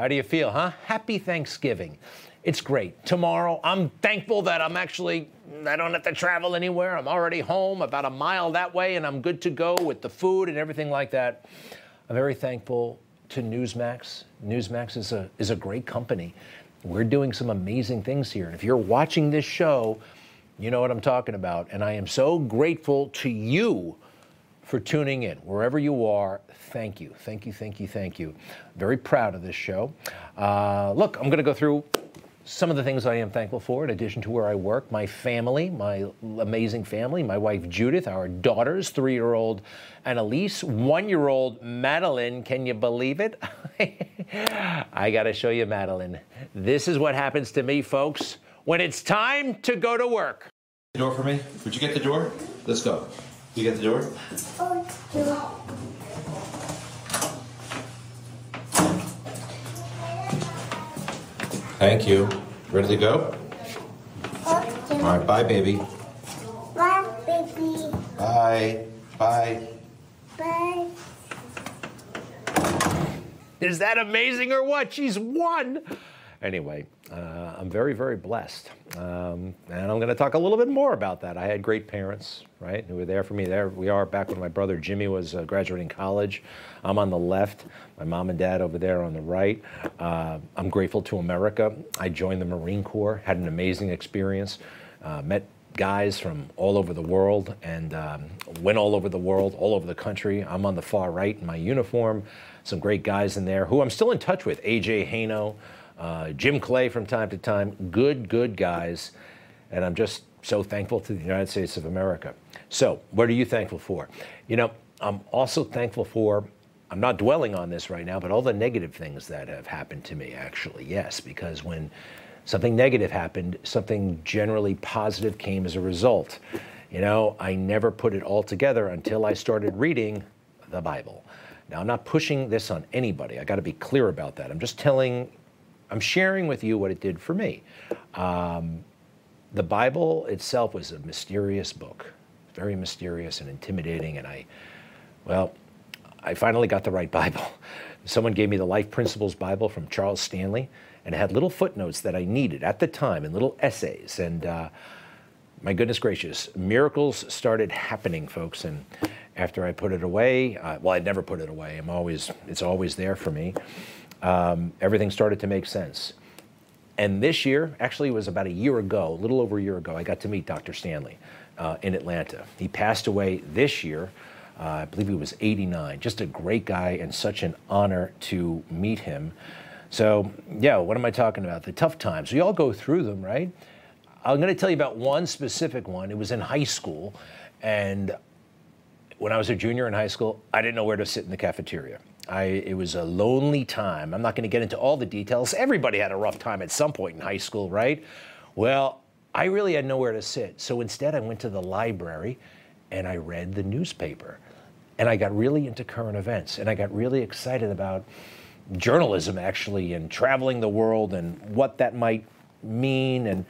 How do you feel, huh? Happy Thanksgiving. It's great. Tomorrow, I'm thankful that I'm actually, I don't have to travel anywhere. I'm already home about a mile that way, and I'm good to go with the food and everything like that. I'm very thankful to Newsmax. Newsmax is a, is a great company. We're doing some amazing things here. And if you're watching this show, you know what I'm talking about. And I am so grateful to you for tuning in. Wherever you are, thank you. Thank you, thank you, thank you. Very proud of this show. Uh, look, I'm going to go through some of the things I am thankful for, in addition to where I work, my family, my amazing family, my wife Judith, our daughters, three year old Annalise, one year old Madeline. Can you believe it? I got to show you Madeline. This is what happens to me, folks, when it's time to go to work. Door for me? Would you get the door? Let's go. You got the door? Thank you. Ready to go? All right, bye, baby. Bye, baby. Bye. Bye. Bye. Is that amazing or what? She's won. Anyway, uh, I'm very, very blessed. Um, and I'm going to talk a little bit more about that. I had great parents, right, who were there for me. There we are back when my brother Jimmy was uh, graduating college. I'm on the left, my mom and dad over there on the right. Uh, I'm grateful to America. I joined the Marine Corps, had an amazing experience, uh, met guys from all over the world and um, went all over the world, all over the country. I'm on the far right in my uniform. Some great guys in there who I'm still in touch with. AJ Haino, uh, Jim Clay from time to time. Good, good guys. And I'm just so thankful to the United States of America. So, what are you thankful for? You know, I'm also thankful for, I'm not dwelling on this right now, but all the negative things that have happened to me, actually, yes, because when something negative happened, something generally positive came as a result. You know, I never put it all together until I started reading the Bible. Now, I'm not pushing this on anybody. I got to be clear about that. I'm just telling, I'm sharing with you what it did for me. Um, the Bible itself was a mysterious book, very mysterious and intimidating. And I, well, I finally got the right Bible. Someone gave me the Life Principles Bible from Charles Stanley, and it had little footnotes that I needed at the time and little essays. And uh, my goodness gracious, miracles started happening, folks. And after I put it away, uh, well, I'd never put it away. I'm always, it's always there for me. Um, everything started to make sense. And this year, actually, it was about a year ago, a little over a year ago, I got to meet Dr. Stanley uh, in Atlanta. He passed away this year. Uh, I believe he was 89. Just a great guy and such an honor to meet him. So, yeah, what am I talking about? The tough times. We all go through them, right? I'm going to tell you about one specific one. It was in high school. And when I was a junior in high school, I didn't know where to sit in the cafeteria. I, it was a lonely time. I'm not going to get into all the details. Everybody had a rough time at some point in high school, right? Well, I really had nowhere to sit. So instead, I went to the library and I read the newspaper. And I got really into current events and I got really excited about journalism, actually, and traveling the world and what that might mean. And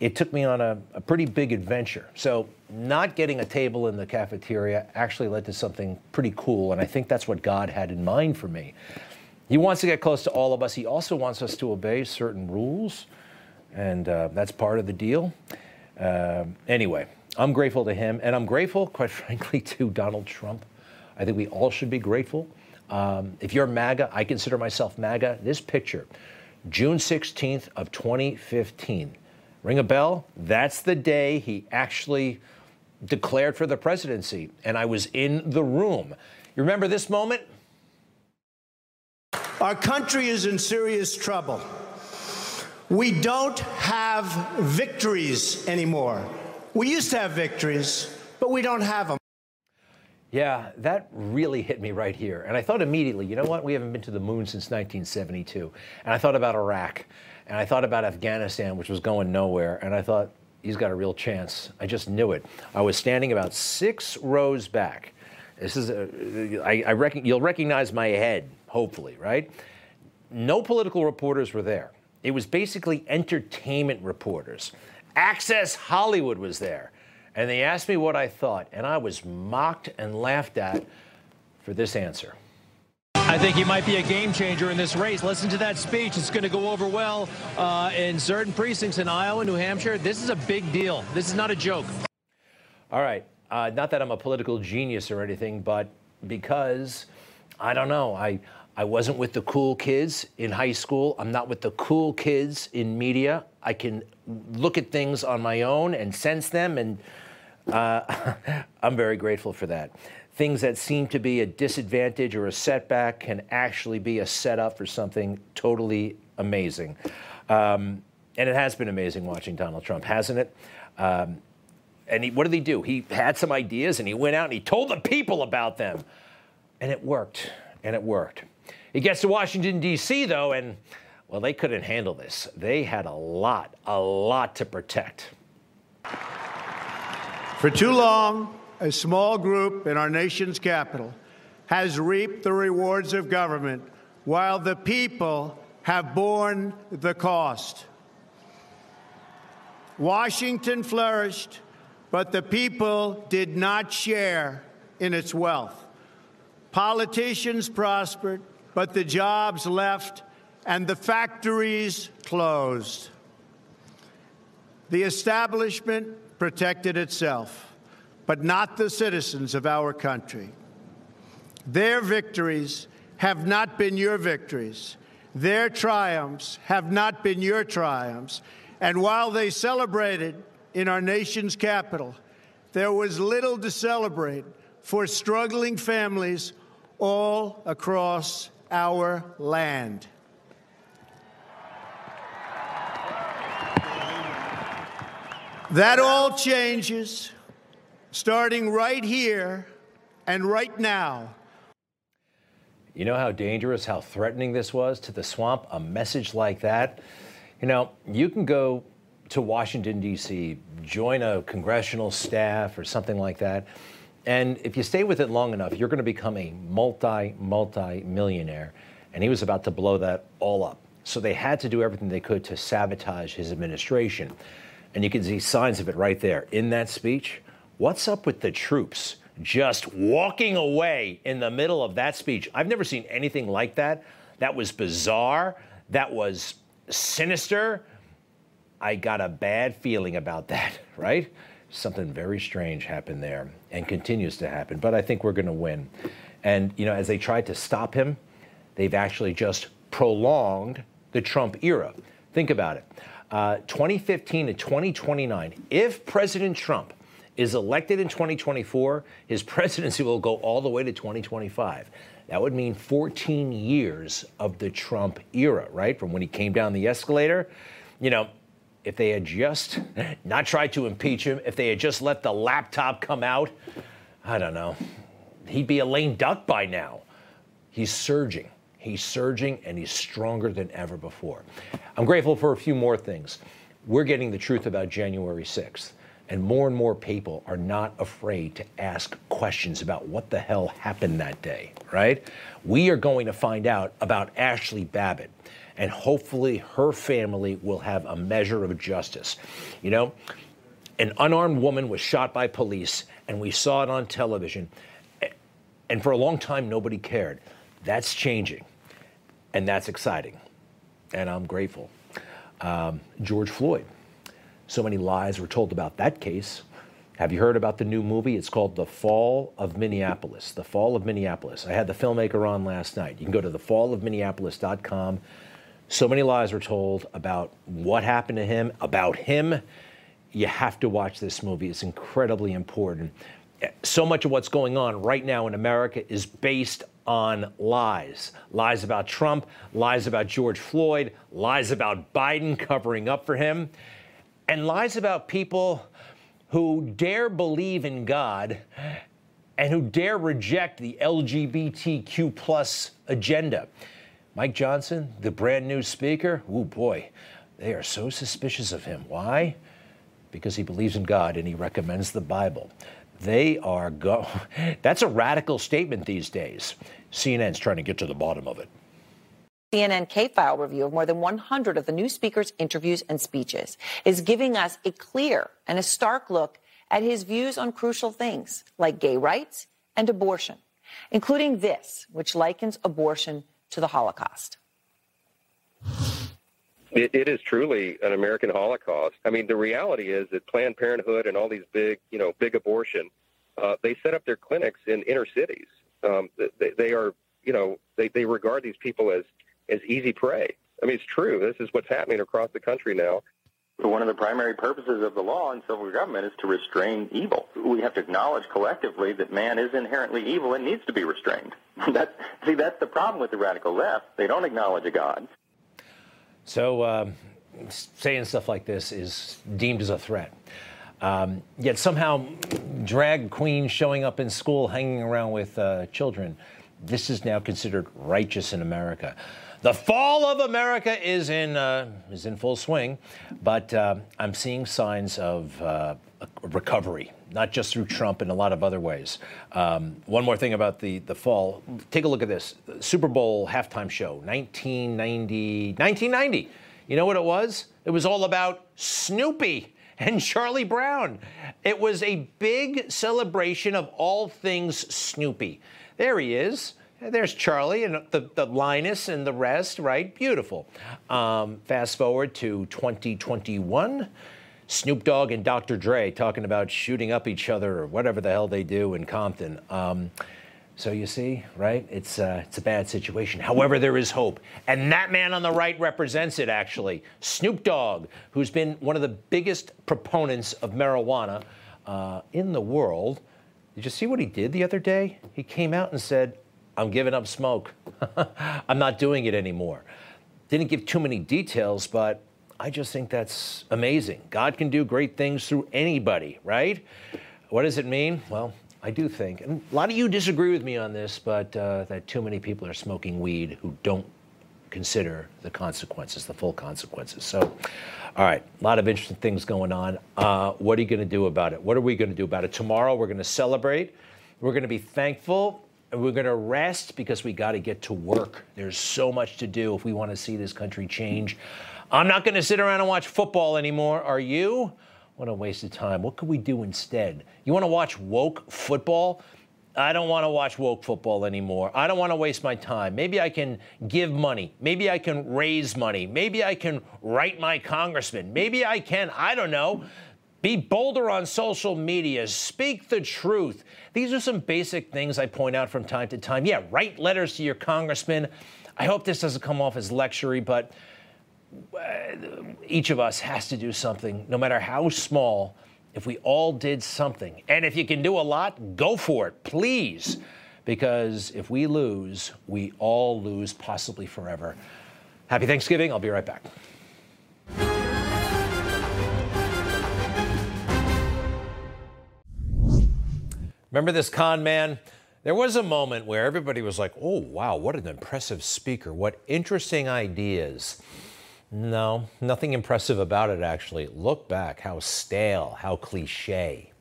it took me on a, a pretty big adventure. So, not getting a table in the cafeteria actually led to something pretty cool. And I think that's what God had in mind for me. He wants to get close to all of us. He also wants us to obey certain rules, and uh, that's part of the deal. Uh, anyway, I'm grateful to him, and I'm grateful, quite frankly, to Donald Trump. I think we all should be grateful. Um, if you're MAGA, I consider myself MAGA. This picture, June 16th of 2015. Ring a bell? That's the day he actually declared for the presidency, and I was in the room. You remember this moment? Our country is in serious trouble. We don't have victories anymore. We used to have victories, but we don't have them. Yeah, that really hit me right here. And I thought immediately, you know what? We haven't been to the moon since 1972. And I thought about Iraq. And I thought about Afghanistan, which was going nowhere. And I thought, he's got a real chance. I just knew it. I was standing about six rows back. This is, a, I, I reckon, you'll recognize my head, hopefully, right? No political reporters were there. It was basically entertainment reporters. Access Hollywood was there. And they asked me what I thought, and I was mocked and laughed at for this answer. I think he might be a game changer in this race. Listen to that speech. It's going to go over well uh, in certain precincts in Iowa, New Hampshire. This is a big deal. This is not a joke. All right. Uh, not that I'm a political genius or anything, but because I don't know, I I wasn't with the cool kids in high school. I'm not with the cool kids in media. I can look at things on my own and sense them, and uh, I'm very grateful for that things that seem to be a disadvantage or a setback can actually be a setup for something totally amazing. Um, and it has been amazing watching Donald Trump, hasn't it? Um, and he, what did he do? He had some ideas and he went out and he told the people about them. And it worked. And it worked. He gets to Washington, D.C., though, and, well, they couldn't handle this. They had a lot, a lot to protect. For too long, a small group in our nation's capital has reaped the rewards of government while the people have borne the cost. Washington flourished, but the people did not share in its wealth. Politicians prospered, but the jobs left and the factories closed. The establishment protected itself but not the citizens of our country. Their victories have not been your victories. Their triumphs have not been your triumphs. And while they celebrated in our nation's capital, there was little to celebrate for struggling families all across our land. That all changes starting right here and right now. You know how dangerous, how threatening this was to the swamp? A message like that? You know, you can go to Washington, D.C., join a congressional staff or something like that. And if you stay with it long enough, you're going to become a multi, multi millionaire. And he was about to blow that all up. So they had to do everything they could to sabotage his administration. And you can see signs of it right there in that speech. What's up with the troops just walking away in the middle of that speech? I've never seen anything like that. That was bizarre. That was sinister. I got a bad feeling about that, right? Something very strange happened there and continues to happen, but I think we're going to win. And, you know, as they tried to stop him, they've actually just prolonged the Trump era. Think about it. Uh, 2015 to 2029, if President Trump is elected in 2024, his presidency will go all the way to 2025. That would mean 14 years of the Trump era, right? From when he came down the escalator. You know, if they had just not tried to impeach him, if they had just let the laptop come out, I don't know, he'd be a lame duck by now. He's surging. He's surging and he's stronger than ever before. I'm grateful for a few more things. We're getting the truth about January 6th. And more and more people are not afraid to ask questions about what the hell happened that day, right? We are going to find out about Ashli Babbitt, and hopefully her family will have a measure of justice. You know, an unarmed woman was shot by police, and we saw it on television. And for a long time, nobody cared. That's changing, and that's exciting. And I'm grateful. Um, George Floyd so many lies were told about that case. Have you heard about the new movie? It's called The Fall of Minneapolis. The Fall of Minneapolis. I had the filmmaker on last night. You can go to thefallofminneapolis.com. So many lies were told about what happened to him, about him. You have to watch this movie. It's incredibly important. So much of what's going on right now in America is based on lies. Lies about Trump, lies about George Floyd, lies about Biden covering up for him and lies about people who dare believe in God and who dare reject the LGBTQ plus agenda. Mike Johnson, the brand new speaker, oh boy, they are so suspicious of him. Why? Because he believes in God and he recommends the Bible. They are go. That's a radical statement these days. CNN's trying to get to the bottom of it. CNN K File review of more than 100 of the new speaker's interviews and speeches is giving us a clear and a stark look at his views on crucial things like gay rights and abortion. including this, which likens abortion to the Holocaust. It, it is truly an American Holocaust. I mean, the reality is that Planned Parenthood and all these big, you know, big abortion, uh, they set up their clinics in inner cities. Um, they, they are, you know, they, they regard these people as, as easy prey. I mean, it's true. This is what's happening across the country now. One of the primary purposes of the law and civil government is to restrain evil. We have to acknowledge collectively that man is inherently evil and needs to be restrained. That, see, that's the problem with the radical left. They don't acknowledge a God. So um, saying stuff like this is deemed as a threat. Um, yet somehow, drag queens showing up in school, hanging around with uh, children, this is now considered righteous in America. The fall of America is in uh, is in full swing, but uh, I'm seeing signs of uh, recovery, not just through Trump and a lot of other ways. Um, one more thing about the the fall. Take a look at this Super Bowl halftime show, 1990. 1990. You know what it was? It was all about Snoopy and Charlie Brown. It was a big celebration of all things Snoopy. There he is. There's Charlie and the, the Linus and the rest, right? Beautiful. Um, fast forward to 2021. Snoop Dogg and Dr. Dre talking about shooting up each other or whatever the hell they do in Compton. Um, so you see, right? It's uh, it's a bad situation. However, there is hope, and that man on the right represents it. Actually, Snoop Dogg, who's been one of the biggest proponents of marijuana uh, in the world. Did you see what he did the other day? He came out and said, I'm giving up smoke. I'm not doing it anymore. Didn't give too many details, but I just think that's amazing. God can do great things through anybody, right? What does it mean? Well, I do think, and a lot of you disagree with me on this, but uh, that too many people are smoking weed who don't consider the consequences, the full consequences. So, all right, a lot of interesting things going on. Uh, what are you going to do about it? What are we going to do about it? Tomorrow, we're going to celebrate. We're going to be thankful and we're going to rest because we got to get to work. There's so much to do if we want to see this country change. I'm not going to sit around and watch football anymore. Are you? What a waste of time. What could we do instead? You want to watch woke football? I don't want to watch woke football anymore. I don't want to waste my time. Maybe I can give money. Maybe I can raise money. Maybe I can write my congressman. Maybe I can, I don't know, be bolder on social media. Speak the truth. These are some basic things I point out from time to time. Yeah, write letters to your congressman. I hope this doesn't come off as lectury, but uh, each of us has to do something, no matter how small. If we all did something, and if you can do a lot, go for it, please. Because if we lose, we all lose, possibly forever. Happy Thanksgiving. I'll be right back. Remember this con man? There was a moment where everybody was like, oh, wow, what an impressive speaker. What interesting ideas. No, nothing impressive about it, actually. Look back, how stale, how cliche.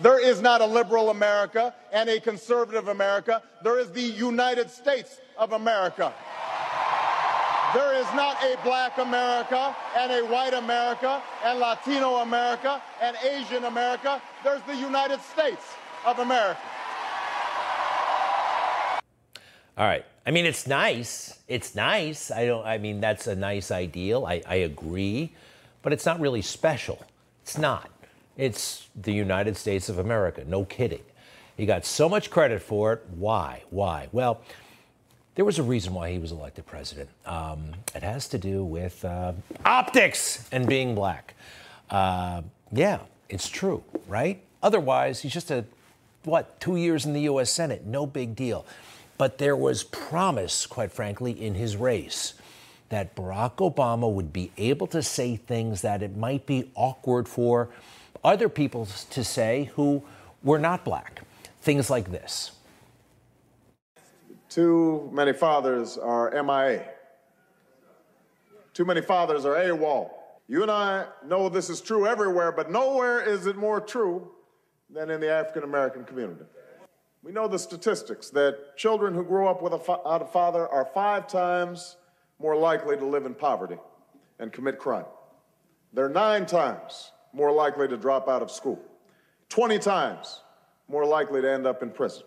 There is not a liberal America and a conservative America. There is the United States of America. There is not a black America and a white America and Latino America and Asian America. There's the United States of America. All right. I mean, it's nice. It's nice. I don't. I mean, that's a nice ideal. I, I agree, but it's not really special. It's not. It's the United States of America. No kidding. He got so much credit for it. Why? Why? Well, there was a reason why he was elected president. Um, it has to do with uh, optics and being black. Uh, yeah, it's true, right? Otherwise, he's just a, what, two years in the U.S. Senate, no big deal. But there was promise, quite frankly, in his race that Barack Obama would be able to say things that it might be awkward for other people to say who were not black. Things like this. Too many fathers are MIA. Too many fathers are AWOL. You and I know this is true everywhere, but nowhere is it more true than in the African American community. We know the statistics that children who grow up without a father are five times more likely to live in poverty and commit crime. They're nine times more likely to drop out of school, 20 times more likely to end up in prison.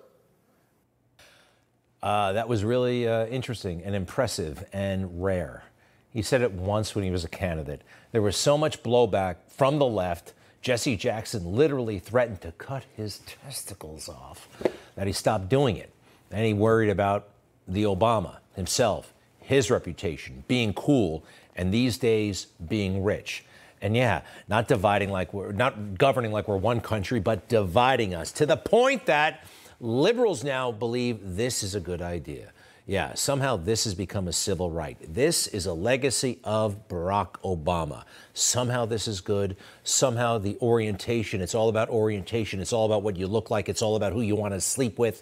Uh, that was really uh, interesting and impressive and rare. He said it once when he was a candidate. There was so much blowback from the left. Jesse Jackson literally threatened to cut his testicles off that he stopped doing it. And he worried about the Obama himself, his reputation, being cool, and these days being rich. And yeah, not dividing like we're not governing like we're one country, but dividing us to the point that liberals now believe this is a good idea. Yeah, somehow this has become a civil right. This is a legacy of Barack Obama. Somehow this is good. Somehow the orientation, it's all about orientation. It's all about what you look like. It's all about who you want to sleep with.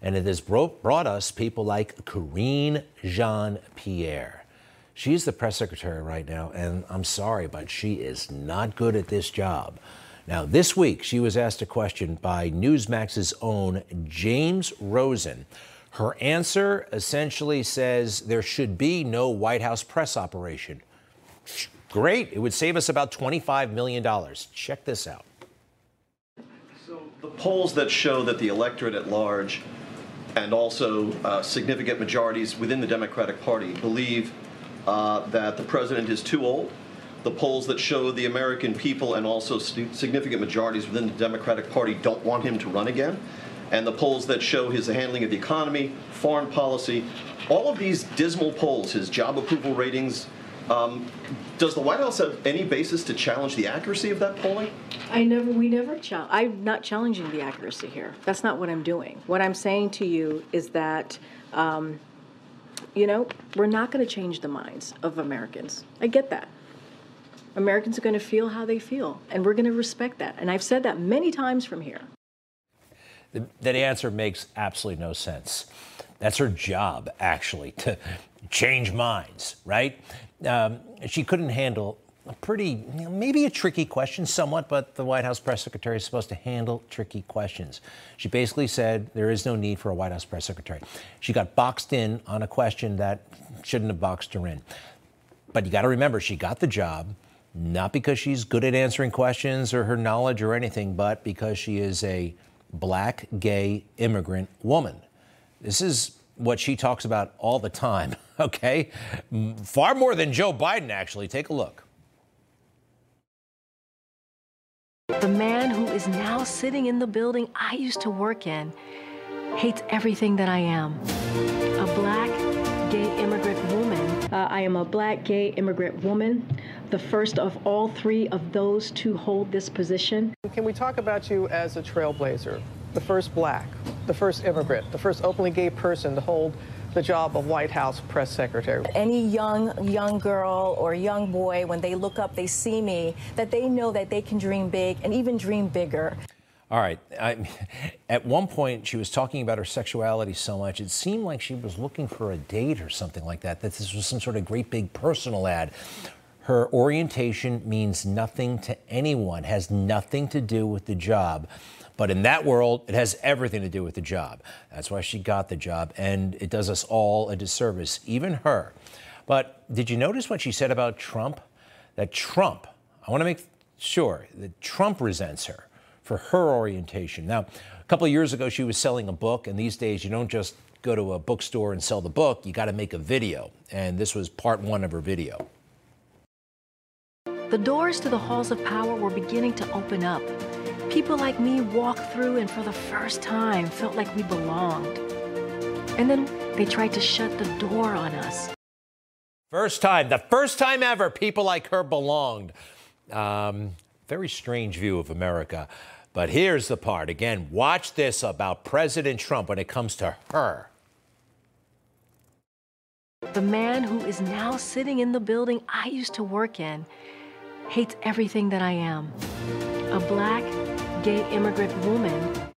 And it has brought us people like Karine Jean Pierre. She's the press secretary right now, and I'm sorry, but she is not good at this job. Now, this week, she was asked a question by Newsmax's own James Rosen. Her answer essentially says there should be no White House press operation. Great. It would save us about $25 million. Check this out. So, the polls that show that the electorate at large and also uh, significant majorities within the Democratic Party believe uh, that the president is too old. The polls that show the American people and also significant majorities within the Democratic Party don't want him to run again. And the polls that show his handling of the economy, foreign policy, all of these dismal polls, his job approval ratings, um, does the White House have any basis to challenge the accuracy of that polling? I never, we never challenge. I'm not challenging the accuracy here. That's not what I'm doing. What I'm saying to you is that um, you know, we're not going to change the minds of Americans. I get that. Americans are going to feel how they feel, and we're going to respect that. And I've said that many times from here. That answer makes absolutely no sense. That's her job, actually, to change minds, right? Um, she couldn't handle a pretty, maybe a tricky question somewhat, but the White House press secretary is supposed to handle tricky questions. She basically said there is no need for a White House press secretary. She got boxed in on a question that shouldn't have boxed her in. But you got to remember, she got the job not because she's good at answering questions or her knowledge or anything, but because she is a black gay immigrant woman. This is what she talks about all the time, okay? Far more than Joe Biden, actually. Take a look. The man who is now sitting in the building I used to work in hates everything that I am. A black gay immigrant woman. Uh, I am a black gay immigrant woman, the first of all three of those to hold this position. Can we talk about you as a trailblazer? The first black, the first immigrant, the first openly gay person to hold the job of White House press secretary. Any young young girl or young boy, when they look up, they see me, that they know that they can dream big and even dream bigger. All right. I, at one point, she was talking about her sexuality so much, it seemed like she was looking for a date or something like that, that this was some sort of great big personal ad. Her orientation means nothing to anyone, has nothing to do with the job. But in that world, it has everything to do with the job. That's why she got the job, and it does us all a disservice, even her. But did you notice what she said about Trump? That Trump, I want to make sure that Trump resents her for her orientation. Now, a couple years ago, she was selling a book, and these days, you don't just go to a bookstore and sell the book, you got to make a video. And this was part one of her video. The doors to the halls of power were beginning to open up. People like me walked through and for the first time felt like we belonged. And then they tried to shut the door on us. First time, the first time ever, people like her belonged. Um, very strange view of America. But here's the part again, watch this about President Trump when it comes to her. The man who is now sitting in the building I used to work in hates everything that I am. A black, gay immigrant woman.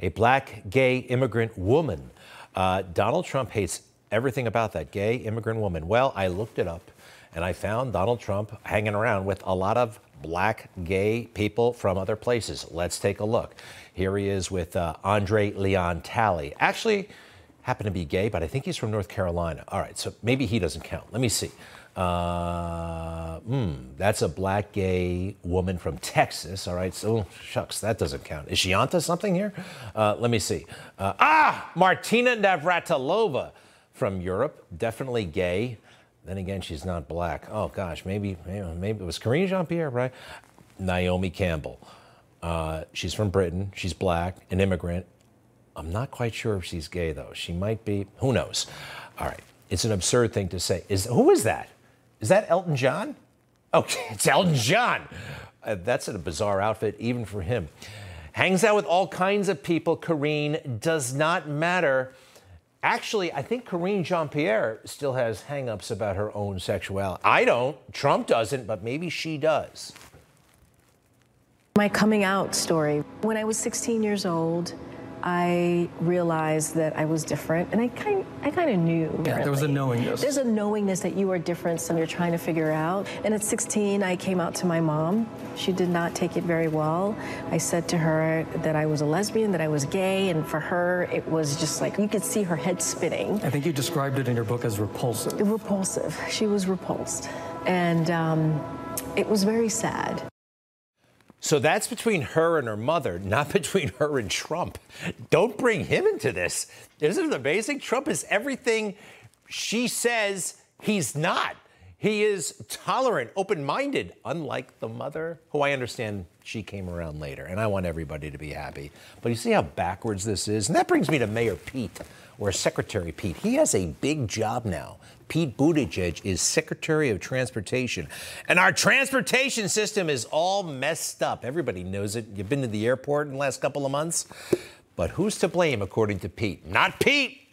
A black gay immigrant woman. Uh, Donald Trump hates everything about that gay immigrant woman. Well, I looked it up and I found Donald Trump hanging around with a lot of black gay people from other places. Let's take a look. Here he is with uh, Andre Leon Talley. Actually, happened to be gay, but I think he's from North Carolina. All right, so maybe he doesn't count. Let me see. Uh, hmm, that's a black gay woman from Texas. All right, so shucks, that doesn't count. Is she onto something here? Uh, let me see. Uh, ah, Martina Navratilova from Europe, definitely gay. Then again, she's not black. Oh gosh, maybe maybe, maybe it was Karine Jean Pierre, right? Naomi Campbell. Uh, she's from Britain. She's black, an immigrant. I'm not quite sure if she's gay though. She might be. Who knows? All right. It's an absurd thing to say. Is who is that? Is that Elton John? Okay, it's Elton John. Uh, that's a bizarre outfit even for him. Hangs out with all kinds of people. Karine does not matter. Actually, I think Karine Jean Pierre still has hangups about her own sexuality. I don't. Trump doesn't, but maybe she does. My coming out story. When I was 16 years old, I realized that I was different, and I kind, I kind of knew. Yeah, there was a knowingness. There's a knowingness that you are different, so you're trying to figure out. And at 16, I came out to my mom. She did not take it very well. I said to her that I was a lesbian, that I was gay, and for her, it was just like you could see her head spinning. I think you described it in your book as repulsive. Repulsive. She was repulsed, and um, it was very sad. So that's between her and her mother, not between her and Trump. Don't bring him into this. Isn't it amazing? Trump is everything she says he's not. He is tolerant, open minded, unlike the mother, who I understand she came around later. And I want everybody to be happy. But you see how backwards this is? And that brings me to Mayor Pete, or Secretary Pete. He has a big job now. Pete Buttigieg is Secretary of Transportation. And our transportation system is all messed up. Everybody knows it. You've been to the airport in the last couple of months. But who's to blame, according to Pete? Not Pete.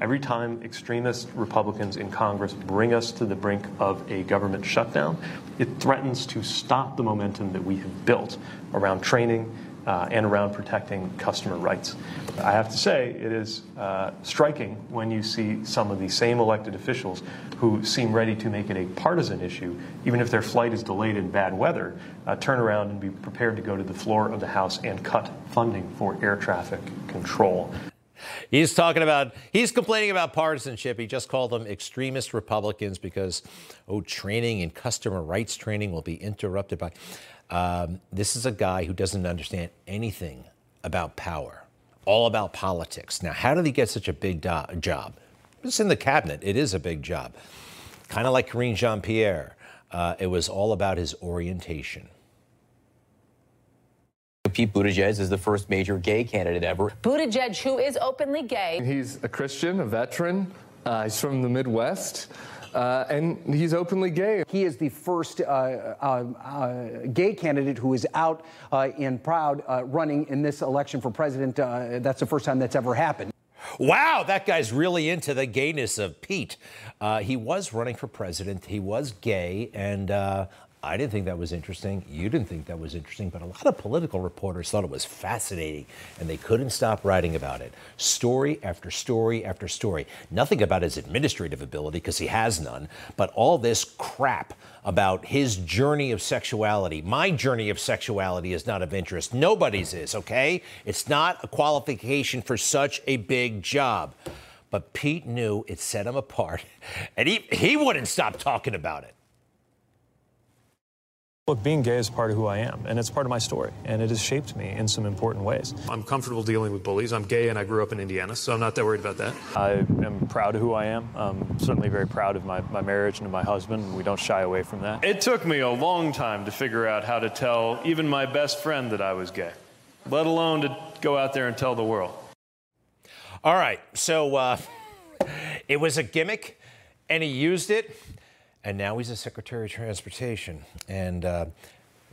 Every time extremist Republicans in Congress bring us to the brink of a government shutdown, it threatens to stop the momentum that we have built around training uh, and around protecting customer rights. I have to say, it is uh, striking when you see some of the same elected officials who seem ready to make it a partisan issue, even if their flight is delayed in bad weather, uh, turn around and be prepared to go to the floor of the House and cut funding for air traffic control. He's talking about, he's complaining about partisanship. He just called them extremist Republicans because, oh, training and customer rights training will be interrupted by. Um, this is a guy who doesn't understand anything about power, all about politics. Now, how did he get such a big do- job? It's in the cabinet. It is a big job. Kind of like Karine Jean Pierre. Uh, it was all about his orientation. Pete Buttigieg is the first major gay candidate ever. Buttigieg, who is openly gay. He's a Christian, a veteran. Uh, he's from the Midwest. Uh, and he's openly gay. He is the first uh, uh, uh gay candidate who is out uh, and proud uh, running in this election for president. that's the first time that's ever happened. Wow, that guy's really into the gayness of Pete. he was running for president. He was gay, and I didn't think that was interesting. You didn't think that was interesting, but a lot of political reporters thought it was fascinating, and they couldn't stop writing about it. Story after story after story. Nothing about his administrative ability, because he has none, but all this crap about his journey of sexuality. My journey of sexuality is not of interest. Nobody's is, okay? It's not a qualification for such a big job. But Pete knew it set him apart, and he, he wouldn't stop talking about it. Look, being gay is part of who I am, and it's part of my story, and it has shaped me in some important ways. I'm comfortable dealing with bullies. I'm gay, and I grew up in Indiana, so I'm not that worried about that. I am proud of who I am. I'm certainly very proud of my, my marriage and of my husband, we don't shy away from that. It took me a long time to figure out how to tell even my best friend that I was gay, let alone to go out there and tell the world. All right, so uh, it was a gimmick, and he used it. And now he's the Secretary of Transportation. And uh,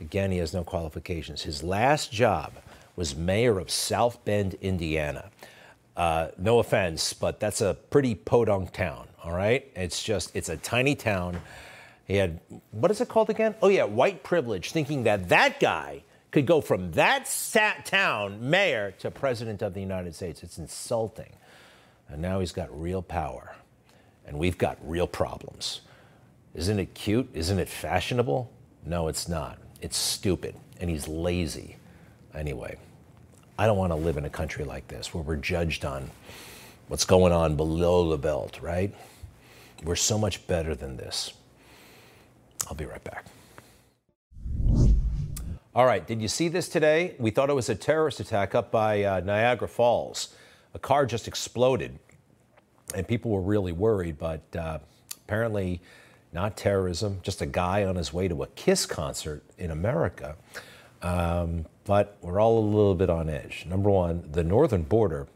again, he has no qualifications. His last job was mayor of South Bend, Indiana. Uh, no offense, but that's a pretty podunk town, all right? It's just, it's a tiny town. He had, what is it called again? Oh, yeah, white privilege, thinking that that guy could go from that town mayor to president of the United States. It's insulting. And now he's got real power, and we've got real problems. Isn't it cute? Isn't it fashionable? No, it's not. It's stupid. And he's lazy. Anyway, I don't want to live in a country like this where we're judged on what's going on below the belt, right? We're so much better than this. I'll be right back. All right, did you see this today? We thought it was a terrorist attack up by uh, Niagara Falls. A car just exploded, and people were really worried, but uh, apparently not terrorism, just a guy on his way to a Kiss concert in America. Um, but we're all a little bit on edge. Number one, the northern border.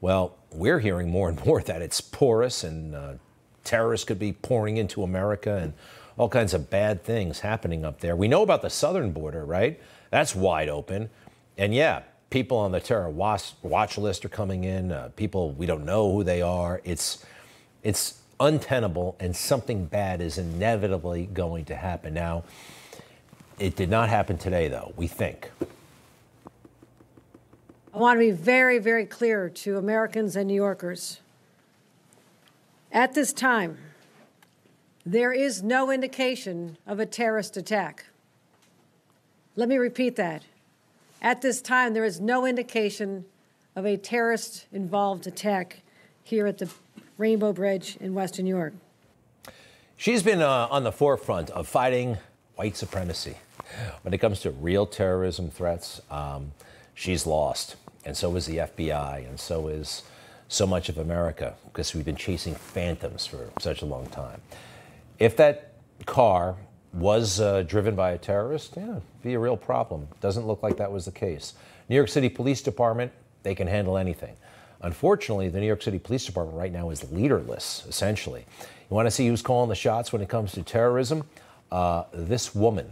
Well, we're hearing more and more that it's porous and uh, terrorists could be pouring into America and all kinds of bad things happening up there. We know about the southern border, right? That's wide open. And yeah, people on the terror watch, watch list are coming in. Uh, people we don't know who they are. It's it's untenable, and something bad is inevitably going to happen. Now, it did not happen today, though. We think. I want to be very, very clear to Americans and New Yorkers. At this time, there is no indication of a terrorist attack. Let me repeat that. At this time, there is no indication of a terrorist involved attack here at the Rainbow Bridge in Western New York. She's been uh, on the forefront of fighting white supremacy. When it comes to real terrorism threats, um, she's lost. And so is the FBI, and so is so much of America, because we've been chasing phantoms for such a long time. If that car was uh, driven by a terrorist, yeah, be a real problem. Doesn't look like that was the case. New York City Police Department, they can handle anything. Unfortunately, the New York City Police Department right now is leaderless, essentially. You want to see who's calling the shots when it comes to terrorism? Uh, this woman.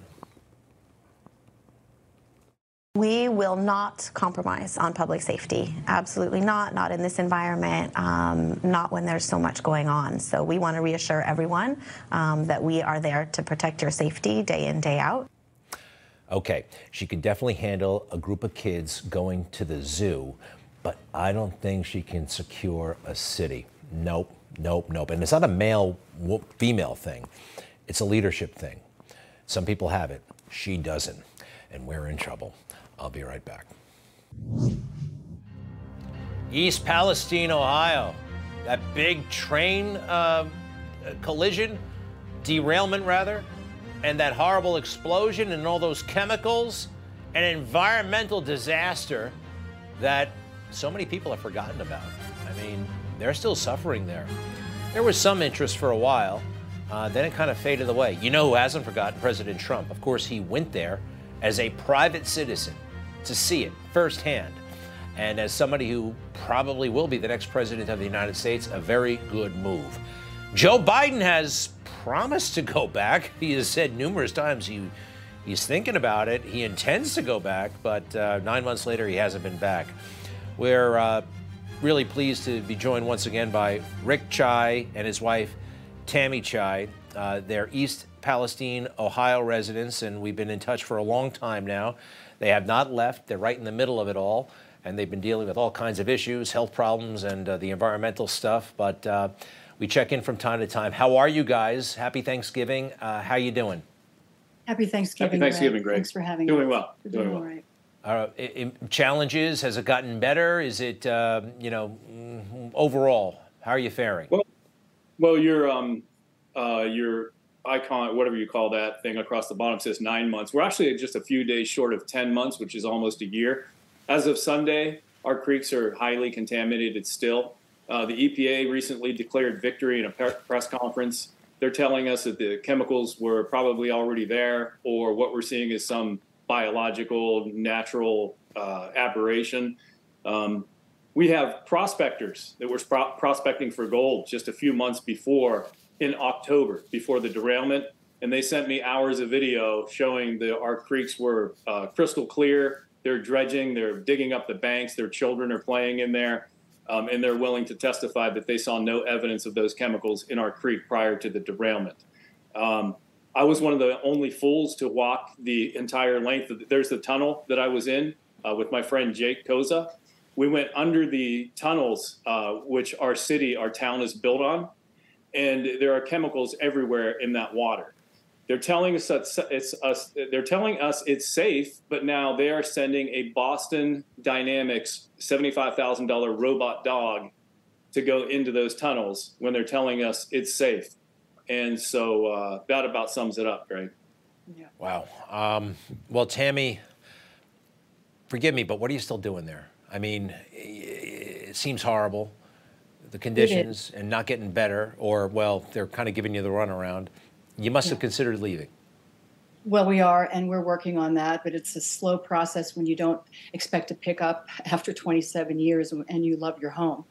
We will not compromise on public safety. Absolutely not. Not in this environment, um, not when there's so much going on. So we want to reassure everyone um, that we are there to protect your safety day in, day out. Okay, she could definitely handle a group of kids going to the zoo, but I don't think she can secure a city. Nope, nope, nope. And it's not a male female thing, it's a leadership thing. Some people have it, she doesn't, and we're in trouble. I'll be right back. East Palestine, Ohio. That big train uh, collision, derailment rather, and that horrible explosion and all those chemicals, an environmental disaster that so many people have forgotten about. I mean, they're still suffering there. There was some interest for a while, uh, then it kind of faded away. You know who hasn't forgotten? President Trump. Of course, he went there as a private citizen to see it firsthand. And as somebody who probably will be the next president of the United States, a very good move. Joe Biden has promised to go back. He has said numerous times he, he's thinking about it. He intends to go back, but uh, nine months later, he hasn't been back. We're uh, really pleased to be joined once again by Rick Chai and his wife, Tammy Chai. Uh, they're East Palestine, Ohio residents, and we've been in touch for a long time now. They have not left. They're right in the middle of it all, and they've been dealing with all kinds of issues, health problems, and uh, the environmental stuff. But uh, we check in from time to time. How are you guys? Happy Thanksgiving. Uh, how you doing? Happy Thanksgiving. Happy Thanksgiving, Greg. Thanks for having doing us. Well. We're Doing, doing well. all right. Challenges? Has it gotten better? Is it, uh, you know, mm, overall? How are you faring? Well, well, your um, uh, your icon, whatever you call that thing across the bottom says nine months. We're actually just a few days short of ten months, which is almost a year. As of Sunday, our creeks are highly contaminated still. Uh, the EPA recently declared victory in a press conference. They're telling us that the chemicals were probably already there, or what we're seeing is some biological, natural uh, aberration. Um, we have prospectors that were pro- prospecting for gold just a few months before in October, before the derailment. And they sent me hours of video showing that our creeks were uh, crystal clear. They're dredging, they're digging up the banks, their children are playing in there. Um, and they're willing to testify that they saw no evidence of those chemicals in our creek prior to the derailment. Um, I was one of the only fools to walk the entire length. Of the, there's the tunnel that I was in uh, with my friend Jake Koza. We went under the tunnels, uh, which our city, our town is built on, and there are chemicals everywhere in that water. they're telling us that it's us. They're telling us it's safe, but now they are sending a Boston Dynamics seventy-five thousand dollar robot dog to go into those tunnels when they're telling us it's safe. And so uh, that about sums it up, Greg. Yeah. Wow. Um, well, Tammy, forgive me, but what are you still doing there? I mean, it seems horrible, the conditions, and not getting better, or, well, they're kind of giving you the runaround. You must yeah. have considered leaving. Well, we are, and we're working on that, but it's a slow process when you don't expect to pick up after 27 years and you love your home.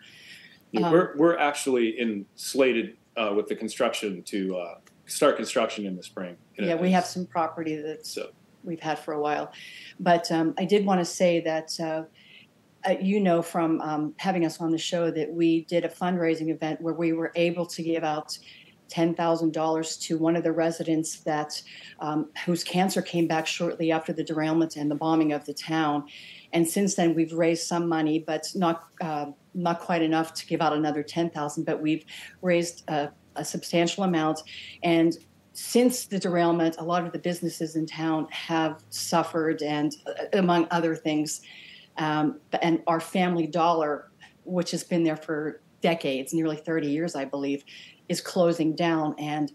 Um, we're, we're actually in slated uh, with the construction to uh, start construction in the spring. Yeah, we have some property that so. we've had for a while. But um, I did want to say that. Uh, uh, you know from um, having us on the show that we did a fundraising event where we were able to give out $10,000 to one of the residents that um, whose cancer came back shortly after the derailment and the bombing of the town. And since then, we've raised some money, but not uh, not quite enough to give out another 10,000. But we've raised a, a substantial amount, and since the derailment, a lot of the businesses in town have suffered, and uh, among other things, um, and our Family Dollar, which has been there for decades, nearly 30 years, I believe, is closing down. And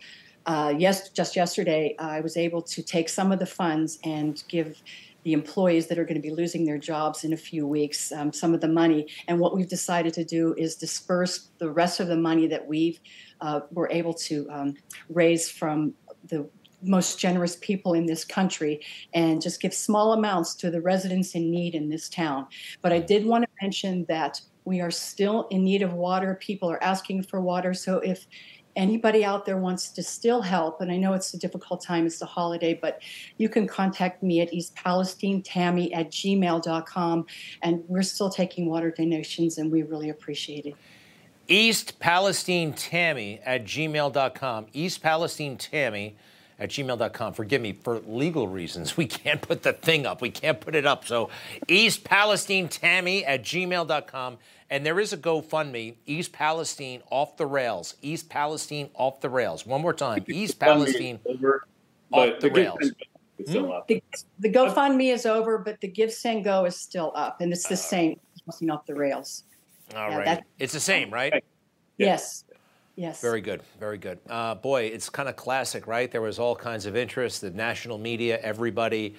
uh, yes, just yesterday, I was able to take some of the funds and give the employees that are going to be losing their jobs in a few weeks um, some of the money. And what we've decided to do is disperse the rest of the money that we've uh, were able to um, raise from the most generous people in this country and just give small amounts to the residents in need in this town. But I did want to mention that we are still in need of water. People are asking for water. So if anybody out there wants to still help, and I know it's a difficult time, it's the holiday, but you can contact me at East Palestine Tammy at gmail.com. And we're still taking water donations, and we really appreciate it. East Palestine Tammy at gmail.com. East Palestine Tammy at gmail.com. Forgive me, for legal reasons, we can't put the thing up. We can't put it up. So, East Palestine Tammy at gmail.com. And there is a GoFundMe, East Palestine off the rails. East Palestine off the rails. One more time, East Palestine over, off the, the rails. Hmm? The, the, GoFundMe is over, but the Give Send Go is still up, and it's the uh, same. Off the rails. All yeah, right. It's the same, right? Yes. Yes. Very good. Very good. Uh, boy, it's kind of classic, right? There was all kinds of interest, the national media, everybody.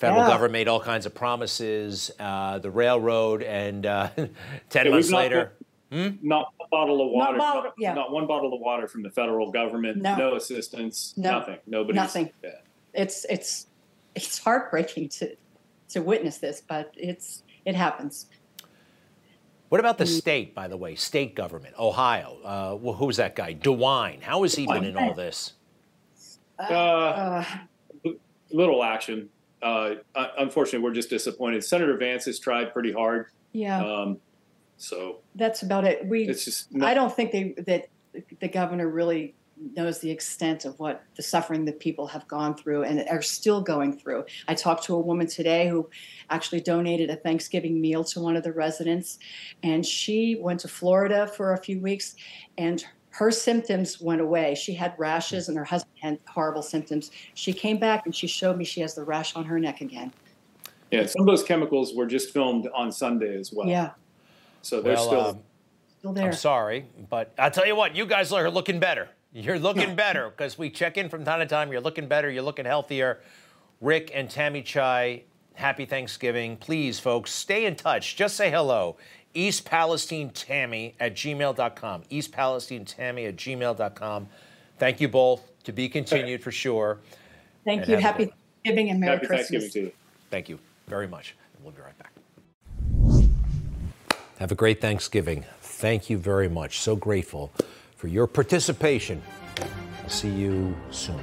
Federal yeah. government made all kinds of promises, uh, the railroad, and uh, 10 yeah, months later. Not, hmm? not a bottle of water. Not, bottle, yeah. not, one bottle of water from the federal government. No, no assistance. No. Nothing. Nobody. Nothing. Yeah. It's it's it's heartbreaking to to witness this, but it's it happens. What about the mm. state, by the way? State government, Ohio. Uh, who's that guy? DeWine. How has he been in all this? Uh, uh, little action. Uh, unfortunately, we're just disappointed. Senator Vance has tried pretty hard. Yeah. Um, so that's about it. We. It's just. Not, I don't think they, that the governor really knows the extent of what the suffering that people have gone through and are still going through. I talked to a woman today who actually donated a Thanksgiving meal to one of the residents, and she went to Florida for a few weeks, and her symptoms went away. She had rashes, and her husband had horrible symptoms. She came back and she showed me she has the rash on her neck again. Yeah, some of those chemicals were just filmed on Sunday as well. Yeah. So they're well, still. Um, still there. I'm sorry, but I'll tell you what, you guys are looking better. You're looking better because we check in from time to time. You're looking better. You're looking healthier. Rick and Tammy Chai, happy Thanksgiving. Please, folks, stay in touch. Just say hello. East Palestine Tammy at gmail.com. East Palestine Tammy at gmail.com. Thank you both. To be continued for sure. Thank and you. Happy Thanksgiving and Merry happy Christmas. Thanksgiving to you. Thank you very much. We'll be right back. Have a great Thanksgiving. Thank you very much. So grateful for your participation. I'll see you soon.